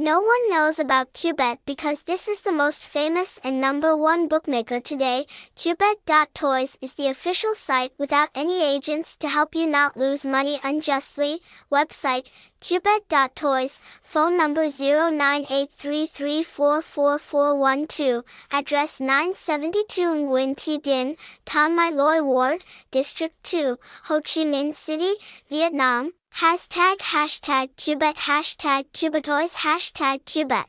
No one knows about Kubet because this is the most famous and number one bookmaker today. Kubet.toys is the official site without any agents to help you not lose money unjustly. Website Kubet.toys, phone number 0983344412, address 972 Nguyen Thi Dinh, Thanh My Loi Ward, District 2, Ho Chi Minh City, Vietnam. Hashtag hashtag Kubet hashtag Kubettoys hashtag Kubet